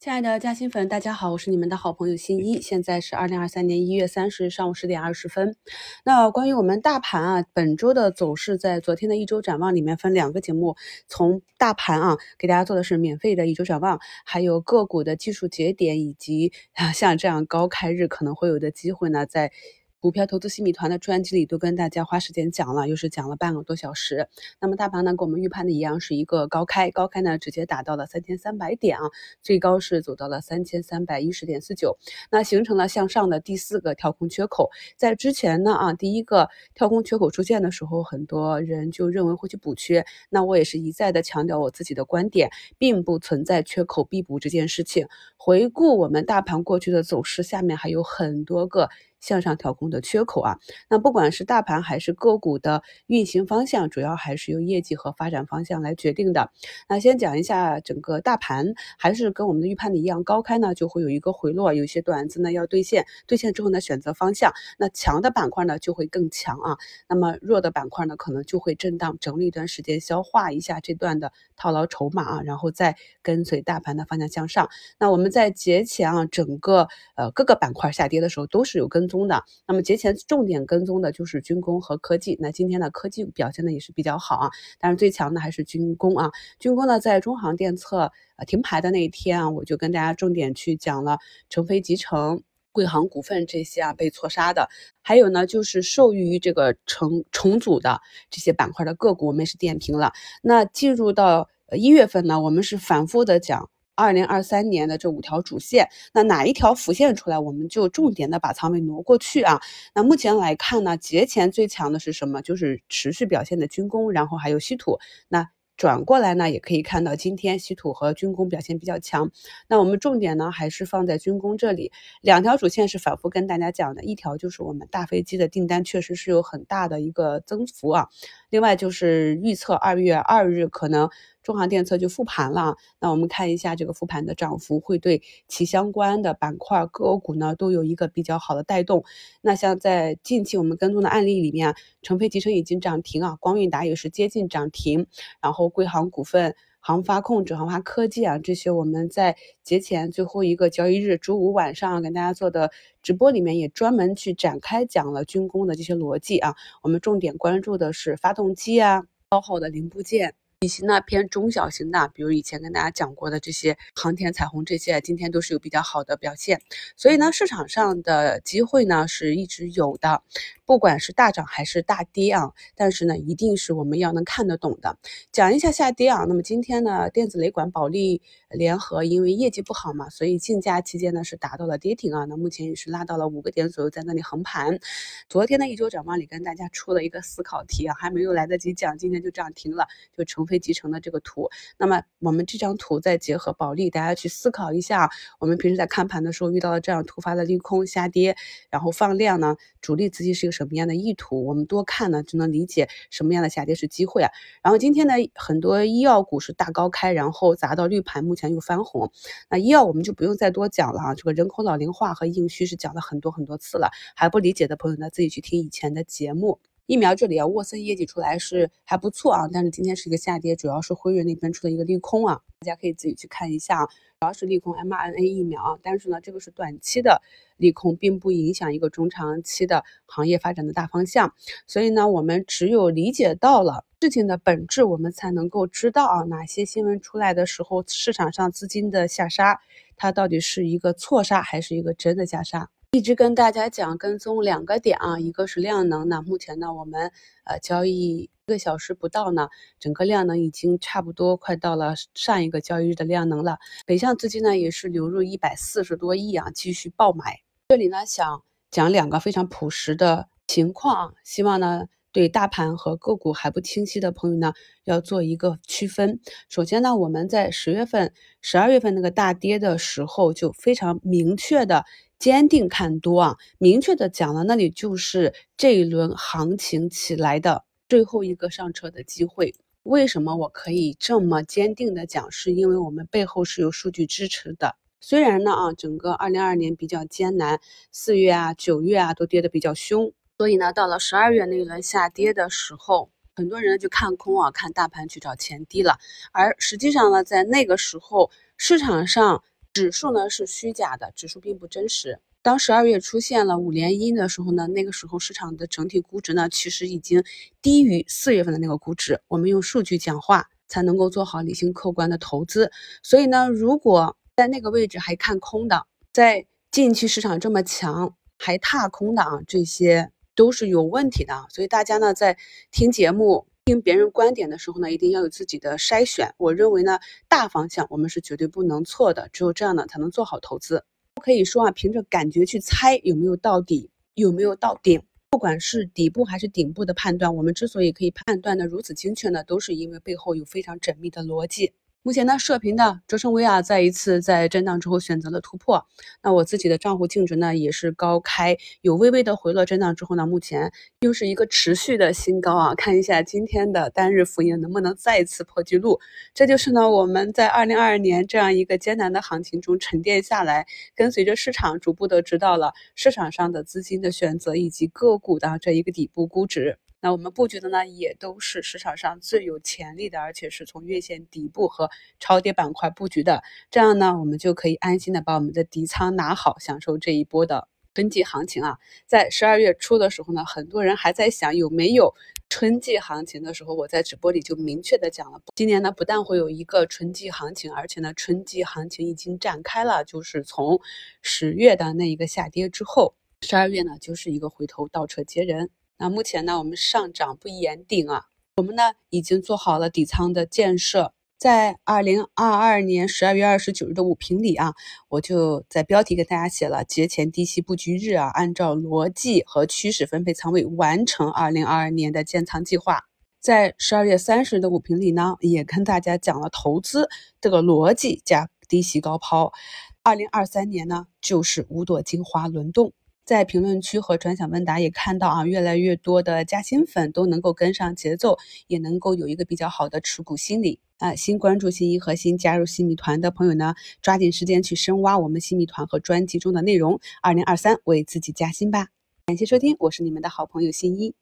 亲爱的嘉兴粉，大家好，我是你们的好朋友新一。现在是二零二三年一月三十日上午十点二十分。那关于我们大盘啊，本周的走势，在昨天的一周展望里面分两个节目，从大盘啊给大家做的是免费的一周展望，还有个股的技术节点，以及啊 像这样高开日可能会有的机会呢，在。股票投资新米团的专辑里都跟大家花时间讲了，又是讲了半个多小时。那么大盘呢，跟我们预判的一样，是一个高开，高开呢直接达到了三千三百点啊，最高是走到了三千三百一十点四九，那形成了向上的第四个跳空缺口。在之前呢啊，第一个跳空缺口出现的时候，很多人就认为会去补缺，那我也是一再的强调我自己的观点，并不存在缺口必补这件事情。回顾我们大盘过去的走势，下面还有很多个。向上调控的缺口啊，那不管是大盘还是个股的运行方向，主要还是由业绩和发展方向来决定的。那先讲一下整个大盘，还是跟我们的预判的一样，高开呢就会有一个回落，有些短子呢要兑现，兑现之后呢选择方向，那强的板块呢就会更强啊，那么弱的板块呢可能就会震荡整理一段时间，消化一下这段的套牢筹码啊，然后再跟随大盘的方向向上。那我们在节前啊，整个呃各个板块下跌的时候都是有跟。踪的，那么节前重点跟踪的就是军工和科技。那今天的科技表现的也是比较好啊，但是最强的还是军工啊。军工呢，在中航电测呃停牌的那一天啊，我就跟大家重点去讲了成飞集成、贵航股份这些啊被错杀的，还有呢就是受益于这个重重组的这些板块的个股，我们是点评了。那进入到一月份呢，我们是反复的讲。二零二三年的这五条主线，那哪一条浮现出来，我们就重点的把仓位挪过去啊。那目前来看呢，节前最强的是什么？就是持续表现的军工，然后还有稀土。那转过来呢，也可以看到今天稀土和军工表现比较强。那我们重点呢，还是放在军工这里。两条主线是反复跟大家讲的，一条就是我们大飞机的订单确实是有很大的一个增幅啊。另外就是预测二月二日可能。中航电测就复盘了，那我们看一下这个复盘的涨幅，会对其相关的板块个股呢都有一个比较好的带动。那像在近期我们跟踪的案例里面，成飞集成已经涨停啊，光韵达也是接近涨停，然后贵航股份、航发控制、航发科技啊这些，我们在节前最后一个交易日周五晚上跟大家做的直播里面也专门去展开讲了军工的这些逻辑啊，我们重点关注的是发动机啊、消耗的零部件。以及呢偏中小型的，比如以前跟大家讲过的这些航天彩虹这些，今天都是有比较好的表现。所以呢，市场上的机会呢是一直有的，不管是大涨还是大跌啊。但是呢，一定是我们要能看得懂的。讲一下下跌啊，那么今天呢，电子雷管保利联合因为业绩不好嘛，所以竞价期间呢是达到了跌停啊。那目前也是拉到了五个点左右，在那里横盘。昨天的一周展望里跟大家出了一个思考题啊，还没有来得及讲，今天就涨停了，就成。飞集成的这个图，那么我们这张图再结合保利，大家去思考一下，我们平时在看盘的时候遇到了这样突发的利空下跌，然后放量呢，主力资金是一个什什么样的意图？我们多看呢，就能理解什么样的下跌是机会啊。然后今天呢，很多医药股是大高开，然后砸到绿盘，目前又翻红。那医药我们就不用再多讲了啊，这个人口老龄化和硬需是讲了很多很多次了，还不理解的朋友呢，自己去听以前的节目。疫苗这里啊，沃森业绩出来是还不错啊，但是今天是一个下跌，主要是辉瑞那边出的一个利空啊，大家可以自己去看一下啊，主要是利空 mRNA 疫苗啊，但是呢，这个是短期的利空，并不影响一个中长期的行业发展的大方向，所以呢，我们只有理解到了事情的本质，我们才能够知道啊，哪些新闻出来的时候，市场上资金的下杀，它到底是一个错杀还是一个真的下杀。一直跟大家讲跟踪两个点啊，一个是量能那，目前呢我们呃交易一个小时不到呢，整个量能已经差不多快到了上一个交易日的量能了。北向资金呢也是流入一百四十多亿啊，继续爆买。这里呢想讲两个非常朴实的情况，希望呢对大盘和个股还不清晰的朋友呢要做一个区分。首先呢我们在十月份、十二月份那个大跌的时候就非常明确的。坚定看多啊！明确的讲了，那里就是这一轮行情起来的最后一个上车的机会。为什么我可以这么坚定的讲？是因为我们背后是有数据支持的。虽然呢啊，整个二零二二年比较艰难，四月啊、九月啊都跌得比较凶，所以呢，到了十二月那一轮下跌的时候，很多人就看空啊，看大盘去找前低了。而实际上呢，在那个时候市场上。指数呢是虚假的，指数并不真实。当十二月出现了五连阴的时候呢，那个时候市场的整体估值呢，其实已经低于四月份的那个估值。我们用数据讲话，才能够做好理性客观的投资。所以呢，如果在那个位置还看空的，在近期市场这么强还踏空的啊，这些都是有问题的。所以大家呢，在听节目、听别人观点的时候呢，一定要有自己的筛选。我认为呢，大方向我们是绝对不能错的，只有这样呢，才能做好投资。不可以说啊，凭着感觉去猜有没有到底，有没有到顶。不管是底部还是顶部的判断，我们之所以可以判断的如此精确呢，都是因为背后有非常缜密的逻辑。目前呢，射频的卓胜威啊，再一次在震荡之后选择了突破。那我自己的账户净值呢，也是高开，有微微的回落。震荡之后呢，目前又是一个持续的新高啊！看一下今天的单日浮盈能不能再次破纪录。这就是呢，我们在二零二二年这样一个艰难的行情中沉淀下来，跟随着市场逐步的知道了市场上的资金的选择以及个股的这一个底部估值。那我们布局的呢，也都是市场上最有潜力的，而且是从月线底部和超跌板块布局的，这样呢，我们就可以安心的把我们的底仓拿好，享受这一波的春季行情啊。在十二月初的时候呢，很多人还在想有没有春季行情的时候，我在直播里就明确的讲了，今年呢不但会有一个春季行情，而且呢春季行情已经展开了，就是从十月的那一个下跌之后，十二月呢就是一个回头倒车接人。那目前呢，我们上涨不言顶啊，我们呢已经做好了底仓的建设，在二零二二年十二月二十九日的午评里啊，我就在标题给大家写了节前低吸布局日啊，按照逻辑和趋势分配仓位，完成二零二二年的建仓计划。在十二月三十日的午评里呢，也跟大家讲了投资这个逻辑加低吸高抛，二零二三年呢就是五朵金花轮动。在评论区和专享问答也看到啊，越来越多的加薪粉都能够跟上节奏，也能够有一个比较好的持股心理啊。新关注新一和新加入新米团的朋友呢，抓紧时间去深挖我们新米团和专辑中的内容。二零二三为自己加薪吧！感谢收听，我是你们的好朋友新一。